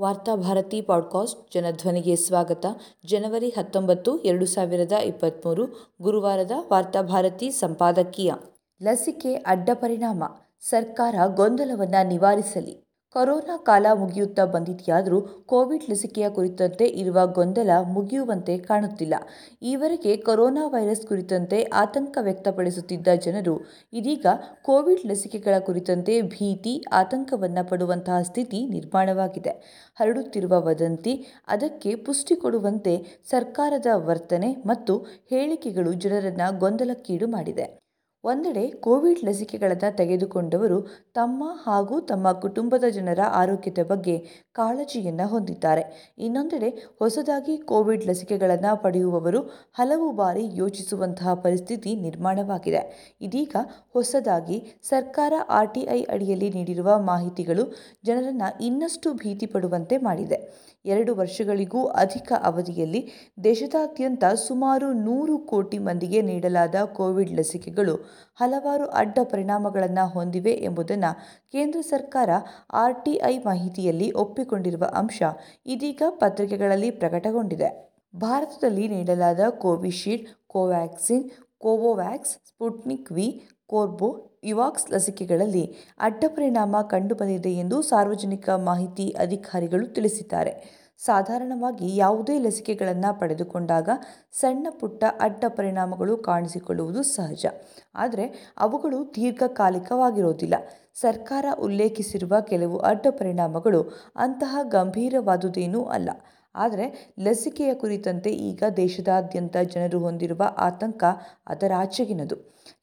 Varthabharati podcast ಜನಧ್ವನಿಗೆ ಸ್ವಾಗತ. ಜನವರಿ ಹತ್ತೊಂಬತ್ತು, ಎರಡು ಸಾವಿರದ ಇಪ್ಪತ್ತ್ಮೂರು ಗುರುವಾರದ ವಾರ್ತಾಭಾರತಿ ಸಂಪಾದಕೀಯ. ಲಸಿಕೆ ಅಡ್ಡ ಪರಿಣಾಮ. ಸರ್ಕಾರ ಗೊಂದಲವನ್ನು ನಿವಾರಿಸಲಿ. ಕೊರೋನಾ ಕಾಲ ಮುಗಿಯುತ್ತಾ ಬಂದಿದೆಯಾದರೂ ಕೋವಿಡ್ ಲಸಿಕೆಯ ಕುರಿತಂತೆ ಇರುವ ಗೊಂದಲ ಮುಗಿಯುವಂತೆ ಕಾಣುತ್ತಿಲ್ಲ. ಈವರೆಗೆ ಕೊರೋನಾ ವೈರಸ್ ಕುರಿತಂತೆ ಆತಂಕ ವ್ಯಕ್ತಪಡಿಸುತ್ತಿದ್ದ ಜನರು, ಇದೀಗ ಕೋವಿಡ್ ಲಸಿಕೆಗಳ ಕುರಿತಂತೆ ಭೀತಿ, ಆತಂಕವನ್ನು ಪಡುವಂತಹ ಸ್ಥಿತಿ ನಿರ್ಮಾಣವಾಗಿದೆ. ಹರಡುತ್ತಿರುವ ವದಂತಿ, ಅದಕ್ಕೆ ಪುಷ್ಟಿ ಕೊಡುವಂತೆ ಸರ್ಕಾರದ ವರ್ತನೆ ಮತ್ತು ಹೇಳಿಕೆಗಳು ಜನರನ್ನು ಗೊಂದಲಕ್ಕೀಡು ಮಾಡಿದೆ. ಒಂದೆಡೆ ಕೋವಿಡ್ ಲಸಿಕೆಗಳನ್ನು ತೆಗೆದುಕೊಂಡವರು ತಮ್ಮ ಹಾಗೂ ತಮ್ಮ ಕುಟುಂಬದ ಜನರ ಆರೋಗ್ಯದ ಬಗ್ಗೆ ಕಾಳಜಿಯನ್ನು ಹೊಂದಿದ್ದಾರೆ. ಇನ್ನೊಂದೆಡೆ ಹೊಸದಾಗಿ ಕೋವಿಡ್ ಲಸಿಕೆಗಳನ್ನು ಪಡೆಯುವವರು ಹಲವು ಬಾರಿ ಯೋಚಿಸುವಂತಹ ಪರಿಸ್ಥಿತಿ ನಿರ್ಮಾಣವಾಗಿದೆ. ಇದೀಗ ಹೊಸದಾಗಿ ಸರ್ಕಾರ ಆರ್ಟಿಐ ಅಡಿಯಲ್ಲಿ ನೀಡಿರುವ ಮಾಹಿತಿಗಳು ಜನರನ್ನು ಇನ್ನಷ್ಟು ಭೀತಿ ಪಡುವಂತೆ ಮಾಡಿದೆ. ಎರಡು ವರ್ಷಗಳಿಗೂ ಅಧಿಕ ಅವಧಿಯಲ್ಲಿ ದೇಶದಾದ್ಯಂತ ಸುಮಾರು ನೂರು ಕೋಟಿ ಮಂದಿಗೆ ನೀಡಲಾದ ಕೋವಿಡ್ ಲಸಿಕೆಗಳು ಹಲವಾರು ಅಡ್ಡ ಪರಿಣಾಮಗಳನ್ನು ಹೊಂದಿವೆ ಎಂಬುದನ್ನು ಕೇಂದ್ರ ಸರ್ಕಾರ ಆರ್ಟಿಐ ಮಾಹಿತಿಯಲ್ಲಿ ಒಪ್ಪಿಕೊಂಡಿರುವ ಅಂಶ ಇದೀಗ ಪತ್ರಿಕೆಗಳಲ್ಲಿ ಪ್ರಕಟಗೊಂಡಿದೆ. ಭಾರತದಲ್ಲಿ ನೀಡಲಾದ Covishield, Covaxin, Covovax, Sputnik V, Corbevax ಲಸಿಕೆಗಳಲ್ಲಿ ಅಡ್ಡ ಪರಿಣಾಮ ಕಂಡುಬಂದಿದೆ ಎಂದು ಸಾರ್ವಜನಿಕ ಮಾಹಿತಿ ಅಧಿಕಾರಿಗಳು ತಿಳಿಸಿದ್ದಾರೆ. ಸಾಧಾರಣವಾಗಿ ಯಾವುದೇ ಲಸಿಕೆಗಳನ್ನು ಪಡೆದುಕೊಂಡಾಗ ಸಣ್ಣ ಪುಟ್ಟ ಅಡ್ಡ ಪರಿಣಾಮಗಳು ಕಾಣಿಸಿಕೊಳ್ಳುವುದು ಸಹಜ. ಆದರೆ ಅವುಗಳು ದೀರ್ಘಕಾಲಿಕವಾಗಿರೋದಿಲ್ಲ. ಸರ್ಕಾರ ಉಲ್ಲೇಖಿಸಿರುವ ಕೆಲವು ಅಡ್ಡ ಪರಿಣಾಮಗಳು ಅಂತಹ ಗಂಭೀರವಾದುದೇನೂ ಅಲ್ಲ. ಆದರೆ ಲಸಿಕೆಯ ಕುರಿತಂತೆ ಈಗ ದೇಶದಾದ್ಯಂತ ಜನರು ಹೊಂದಿರುವ ಆತಂಕ ಅದರಾಚೆಗಿನದು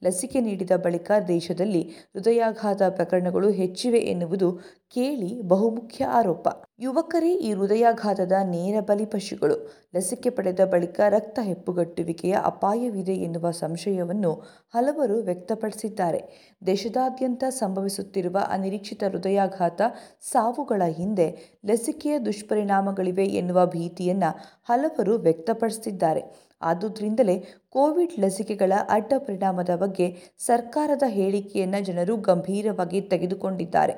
ಲಸಿಕೆ ನೀಡಿದ ಬಳಿಕ ದೇಶದಲ್ಲಿ ಹೃದಯಾಘಾತ ಪ್ರಕರಣಗಳು ಹೆಚ್ಚಿವೆ ಎನ್ನುವುದು ಕೇಳಿ ಬಹುಮುಖ್ಯ ಆರೋಪ. ಯುವಕರೇ ಈ ಹೃದಯಾಘಾತದ ನೇರ ಬಲಿಪಶುಗಳು ಲಸಿಕೆ ಪಡೆದ ಬಳಿಕ ರಕ್ತ ಹೆಪ್ಪುಗಟ್ಟುವಿಕೆಯ ಅಪಾಯವಿದೆ ಎನ್ನುವ ಸಂಶಯವನ್ನು ಹಲವರು ವ್ಯಕ್ತಪಡಿಸಿದ್ದಾರೆ. ದೇಶದಾದ್ಯಂತ ಸಂಭವಿಸುತ್ತಿರುವ ಅನಿರೀಕ್ಷಿತ ಹೃದಯಾಘಾತ ಸಾವುಗಳ ಹಿಂದೆ ಲಸಿಕೆಯ ದುಷ್ಪರಿಣಾಮಗಳಿವೆ ಎನ್ನುವ ಭೀತಿಯನ್ನು ಹಲವರು ವ್ಯಕ್ತಪಡಿಸುತ್ತಿದ್ದಾರೆ ಆದುದರಿಂದಲೇ ಕೋವಿಡ್ ಲಸಿಕೆಗಳ ಅಡ್ಡ ಪರಿಣಾಮದ ಬಗ್ಗೆ ಸರ್ಕಾರದ ಹೇಳಿಕೆಯನ್ನು ಜನರು ಗಂಭೀರವಾಗಿ ತೆಗೆದುಕೊಂಡಿದ್ದಾರೆ.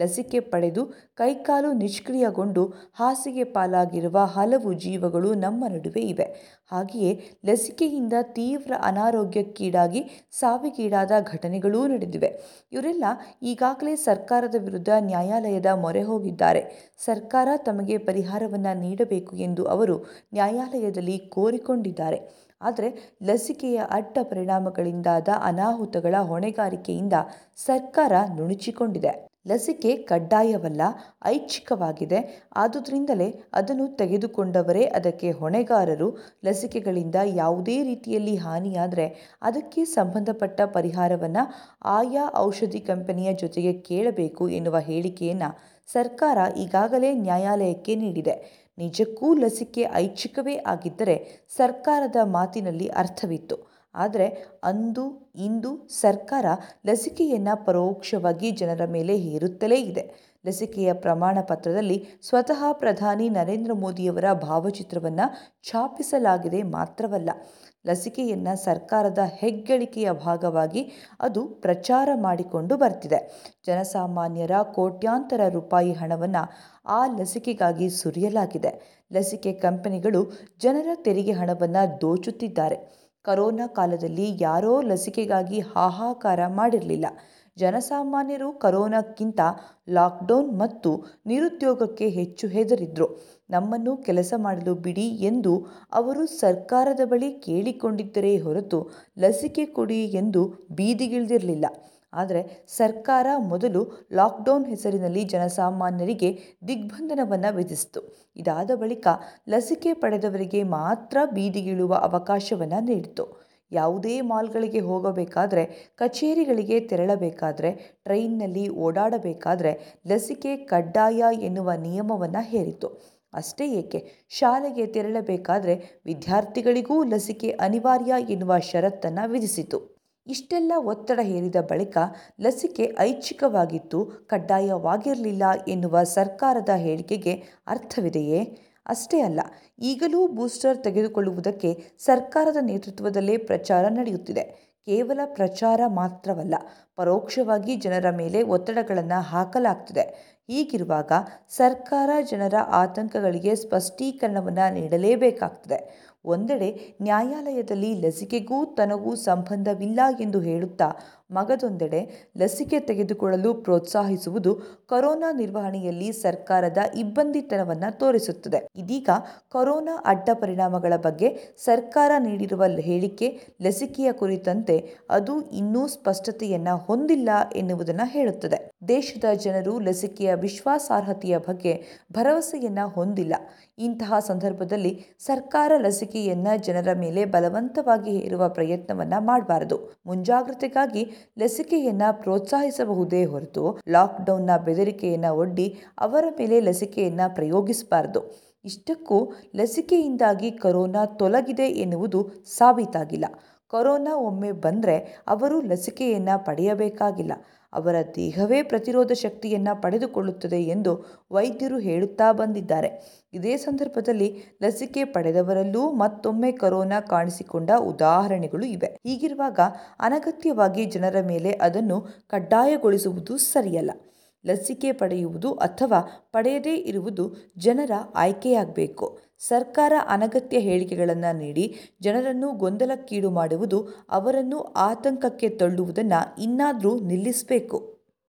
ಲಸಿಕೆ ಪಡೆದು ಕೈಕಾಲು ನಿಷ್ಕ್ರಿಯಗೊಂಡು ಹಾಸಿಗೆ ಪಾಲಾಗಿರುವ ಹಲವು ಜೀವಗಳು ನಮ್ಮ ನಡುವೆ ಇವೆ. ಹಾಗೆಯೇ ಲಸಿಕೆಯಿಂದ ತೀವ್ರ ಅನಾರೋಗ್ಯಕ್ಕೀಡಾಗಿ ಸಾವಿಗೀಡಾದ ಘಟನೆಗಳೂ ನಡೆದಿವೆ. ಇವರೆಲ್ಲ ಈಗಾಗಲೇ ಸರ್ಕಾರದ ವಿರುದ್ಧ ನ್ಯಾಯಾಲಯದ ಮೊರೆ ಹೋಗಿದ್ದಾರೆ. ಸರ್ಕಾರ ತಮಗೆ ಪರಿಹಾರವನ್ನು ನೀಡಬೇಕು ಎಂದು ಅವರು ನ್ಯಾಯಾಲಯದಲ್ಲಿ ಕೋರಿಕೊಂಡಿದ್ದಾರೆ. ಆದರೆ ಲಸಿಕೆಯ ಅಡ್ಡ ಪರಿಣಾಮಗಳಿಂದಾದ ಅನಾಹುತಗಳ ಹೊಣೆಗಾರಿಕೆಯಿಂದ ಸರ್ಕಾರ ನುಣುಚಿಕೊಂಡಿದೆ. ಲಸಿಕೆ ಕಡ್ಡಾಯವಲ್ಲ, ಐಚ್ಛಿಕವಾಗಿದೆ. ಆದುದರಿಂದಲೇ ಅದನ್ನು ತೆಗೆದುಕೊಂಡವರೇ ಅದಕ್ಕೆ ಹೊಣೆಗಾರರು. ಲಸಿಕೆಗಳಿಂದ ಯಾವುದೇ ರೀತಿಯಲ್ಲಿ ಹಾನಿಯಾದರೆ ಅದಕ್ಕೆ ಸಂಬಂಧಪಟ್ಟ ಪರಿಹಾರವನ್ನು ಆಯಾ ಔಷಧಿ ಕಂಪನಿಯ ಜೊತೆಗೆ ಕೇಳಬೇಕು ಎನ್ನುವ ಹೇಳಿಕೆಯನ್ನು ಸರ್ಕಾರ ಈಗಾಗಲೇ ನ್ಯಾಯಾಲಯಕ್ಕೆ ನೀಡಿದೆ. ನಿಜಕ್ಕೂ ಲಸಿಕೆ ಐಚ್ಛಿಕವೇ ಆಗಿದ್ದರೆ ಸರ್ಕಾರದ ಮಾತಿನಲ್ಲಿ ಅರ್ಥವಿತ್ತು. ಆದರೆ ಅಂದು ಇಂದು ಸರ್ಕಾರ ಲಸಿಕೆಯನ್ನು ಪರೋಕ್ಷವಾಗಿ ಜನರ ಮೇಲೆ ಹೇರುತ್ತಲೇ ಇದೆ. ಲಸಿಕೆಯ ಪ್ರಮಾಣ ಪತ್ರದಲ್ಲಿ ಸ್ವತಃ ಪ್ರಧಾನಿ ನರೇಂದ್ರ ಮೋದಿಯವರ ಭಾವಚಿತ್ರವನ್ನು ಛಾಪಿಸಲಾಗಿದೆ ಮಾತ್ರವಲ್ಲ, ಲಸಿಕೆಯನ್ನು ಸರ್ಕಾರದ ಹೆಗ್ಗಳಿಕೆಯ ಭಾಗವಾಗಿ ಅದು ಪ್ರಚಾರ ಮಾಡಿಕೊಂಡು ಬರ್ತಿದೆ. ಜನಸಾಮಾನ್ಯರ ಕೋಟ್ಯಾಂತರ ರೂಪಾಯಿ ಹಣವನ್ನು ಆ ಲಸಿಕೆಗಾಗಿ ಸುರಿಯಲಾಗಿದೆ. ಲಸಿಕೆ ಕಂಪನಿಗಳು ಜನರ ತೆರಿಗೆ ಹಣವನ್ನು ದೋಚುತ್ತಿದ್ದಾರೆ. ಕರೋನಾ ಕಾಲದಲ್ಲಿ ಯಾರೋ ಲಸಿಕೆಗಾಗಿ ಹಾಹಾಕಾರ ಮಾಡಿರಲಿಲ್ಲ. ಜನಸಾಮಾನ್ಯರು ಕರೋನಾಕ್ಕಿಂತ ಲಾಕ್ಡೌನ್ ಮತ್ತು ನಿರುದ್ಯೋಗಕ್ಕೆ ಹೆಚ್ಚು ಹೆದರಿದ್ರು. ನಮ್ಮನ್ನು ಕೆಲಸ ಮಾಡಲು ಬಿಡಿ ಎಂದು ಅವರು ಸರ್ಕಾರದ ಬಳಿ ಕೇಳಿಕೊಂಡಿದ್ದರೇ ಹೊರತು ಲಸಿಕೆ ಕೊಡಿ ಎಂದು ಬೀದಿಗಿಳಿದಿರಲಿಲ್ಲ. ಆದರೆ ಸರ್ಕಾರ ಮೊದಲು ಲಾಕ್ಡೌನ್ ಹೆಸರಿನಲ್ಲಿ ಜನಸಾಮಾನ್ಯರಿಗೆ ದಿಗ್ಬಂಧನವನ್ನು ವಿಧಿಸಿತು. ಇದಾದ ಬಳಿಕ ಲಸಿಕೆ ಪಡೆದವರಿಗೆ ಮಾತ್ರ ಬೀದಿಗಿಳುವ ಅವಕಾಶವನ್ನು ನೀಡಿತು. ಯಾವುದೇ ಮಾಲ್ಗಳಿಗೆ ಹೋಗಬೇಕಾದರೆ, ಕಚೇರಿಗಳಿಗೆ ತೆರಳಬೇಕಾದರೆ, ಟ್ರೈನ್ನಲ್ಲಿ ಓಡಾಡಬೇಕಾದರೆ ಲಸಿಕೆ ಕಡ್ಡಾಯ ಎನ್ನುವ ನಿಯಮವನ್ನು ಹೇರಿತು. ಅಷ್ಟೇ ಏಕೆ, ಶಾಲೆಗೆ ತೆರಳಬೇಕಾದರೆ ವಿದ್ಯಾರ್ಥಿಗಳಿಗೂ ಲಸಿಕೆ ಅನಿವಾರ್ಯ ಎನ್ನುವ ಷರತ್ತನ್ನು ವಿಧಿಸಿತು. ಇಷ್ಟೆಲ್ಲ ಒತ್ತಡ ಹೇರಿದ ಬಳಿಕ ಲಸಿಕೆ ಐಚ್ಛಿಕವಾಗಿತ್ತು, ಕಡ್ಡಾಯವಾಗಿರಲಿಲ್ಲ ಎನ್ನುವ ಸರ್ಕಾರದ ಹೇಳಿಕೆಗೆ ಅರ್ಥವಿದೆಯೇ? ಅಷ್ಟೇ ಅಲ್ಲ, ಈಗಲೂ ಬೂಸ್ಟರ್ ತೆಗೆದುಕೊಳ್ಳುವುದಕ್ಕೆ ಸರ್ಕಾರದ ನೇತೃತ್ವದಲ್ಲೇ ಪ್ರಚಾರ ನಡೆಯುತ್ತಿದೆ. ಕೇವಲ ಪ್ರಚಾರ ಮಾತ್ರವಲ್ಲ ಪರೋಕ್ಷವಾಗಿ ಜನರ ಮೇಲೆ ಒತ್ತಡಗಳನ್ನು ಹಾಕಲಾಗ್ತಿದೆ. ಹೀಗಿರುವಾಗ ಸರ್ಕಾರ ಜನರ ಆತಂಕಗಳಿಗೆ ಸ್ಪಷ್ಟೀಕರಣವನ್ನು ನೀಡಲೇಬೇಕಾಗ್ತದೆ. ಒಂದೆಡೆ ನ್ಯಾಯಾಲಯದಲ್ಲಿ ಲಸಿಕೆಗೂ ತನಗೂ ಸಂಬಂಧವಿಲ್ಲ ಎಂದು ಹೇಳುತ್ತಾ ಮಗದೊಂದೆಡೆ ಲಸಿಕೆ ತೆಗೆದುಕೊಳ್ಳಲು ಪ್ರೋತ್ಸಾಹಿಸುವುದು ಕೊರೋನಾ ನಿರ್ವಹಣೆಯಲ್ಲಿ ಸರ್ಕಾರದ ಇಬ್ಬಂದಿತನವನ್ನು ತೋರಿಸುತ್ತದೆ. ಇದೀಗ ಕೊರೋನಾ ಅಡ್ಡ ಪರಿಣಾಮಗಳ ಬಗ್ಗೆ ಸರ್ಕಾರ ನೀಡಿರುವ ಹೇಳಿಕೆ ಲಸಿಕೆಯ ಕುರಿತಂತೆ ಅದು ಇನ್ನೂ ಸ್ಪಷ್ಟತೆಯನ್ನ ಹೊಂದಿಲ್ಲ ಎನ್ನುವುದನ್ನು ಹೇಳುತ್ತದೆ. ದೇಶದ ಜನರು ಲಸಿಕೆಯ ವಿಶ್ವಾಸಾರ್ಹತೆಯ ಬಗ್ಗೆ ಭರವಸೆಯನ್ನು ಹೊಂದಿಲ್ಲ. ಇಂತಹ ಸಂದರ್ಭದಲ್ಲಿ ಸರ್ಕಾರ ಲಸಿಕೆಯನ್ನ ಜನರ ಮೇಲೆ ಬಲವಂತವಾಗಿ ಹೇರುವ ಪ್ರಯತ್ನವನ್ನ ಮಾಡಬಾರದು. ಮುಂಜಾಗ್ರತೆಗಾಗಿ ಲಸಿಕೆಯನ್ನ ಪ್ರೋತ್ಸಾಹಿಸಬಹುದೇ ಹೊರತು ಲಾಕ್ಡೌನ್ನ ಬೆದರಿಕೆಯನ್ನ ಒಡ್ಡಿ ಅವರ ಮೇಲೆ ಲಸಿಕೆಯನ್ನ ಪ್ರಯೋಗಿಸಬಾರದು. ಇಷ್ಟಕ್ಕೂ ಲಸಿಕೆಯಿಂದಾಗಿ ಕರೋನಾ ತೊಲಗಿದೆ ಎನ್ನುವುದು ಸಾಬೀತಾಗಿಲ್ಲ. ಕೊರೋನಾ ಒಮ್ಮೆ ಬಂದರೆ ಅವರು ಲಸಿಕೆಯನ್ನು ಪಡೆಯಬೇಕಾಗಿಲ್ಲ. ಅವರ ದೇಹವೇ ಪ್ರತಿರೋಧ ಶಕ್ತಿಯನ್ನು ಪಡೆದುಕೊಳ್ಳುತ್ತದೆ ಎಂದು ವೈದ್ಯರು ಹೇಳುತ್ತಾ ಬಂದಿದ್ದಾರೆ. ಇದೇ ಸಂದರ್ಭದಲ್ಲಿ ಲಸಿಕೆ ಪಡೆದವರಲ್ಲೂ ಮತ್ತೊಮ್ಮೆ ಕೊರೋನಾ ಕಾಣಿಸಿಕೊಂಡ ಉದಾಹರಣೆಗಳು ಇವೆ. ಹೀಗಿರುವಾಗ ಅನಗತ್ಯವಾಗಿ ಜನರ ಮೇಲೆ ಅದನ್ನು ಕಡ್ಡಾಯಗೊಳಿಸುವುದು ಸರಿಯಲ್ಲ. ಲಸಿಕೆ ಪಡೆಯುವುದು ಅಥವಾ ಪಡೆಯದೇ ಇರುವುದು ಜನರ ಆಯ್ಕೆಯಾಗಬೇಕು. ಸರ್ಕಾರ ಅನಗತ್ಯ ಹೇಳಿಕೆಗಳನ್ನು ನೀಡಿ ಜನರನ್ನು ಗೊಂದಲಕ್ಕೀಡು ಮಾಡುವುದು ಅವರನ್ನು ಆತಂಕಕ್ಕೆ ತಳ್ಳುವುದನ್ನು ಇನ್ನಾದರೂ ನಿಲ್ಲಿಸಬೇಕು.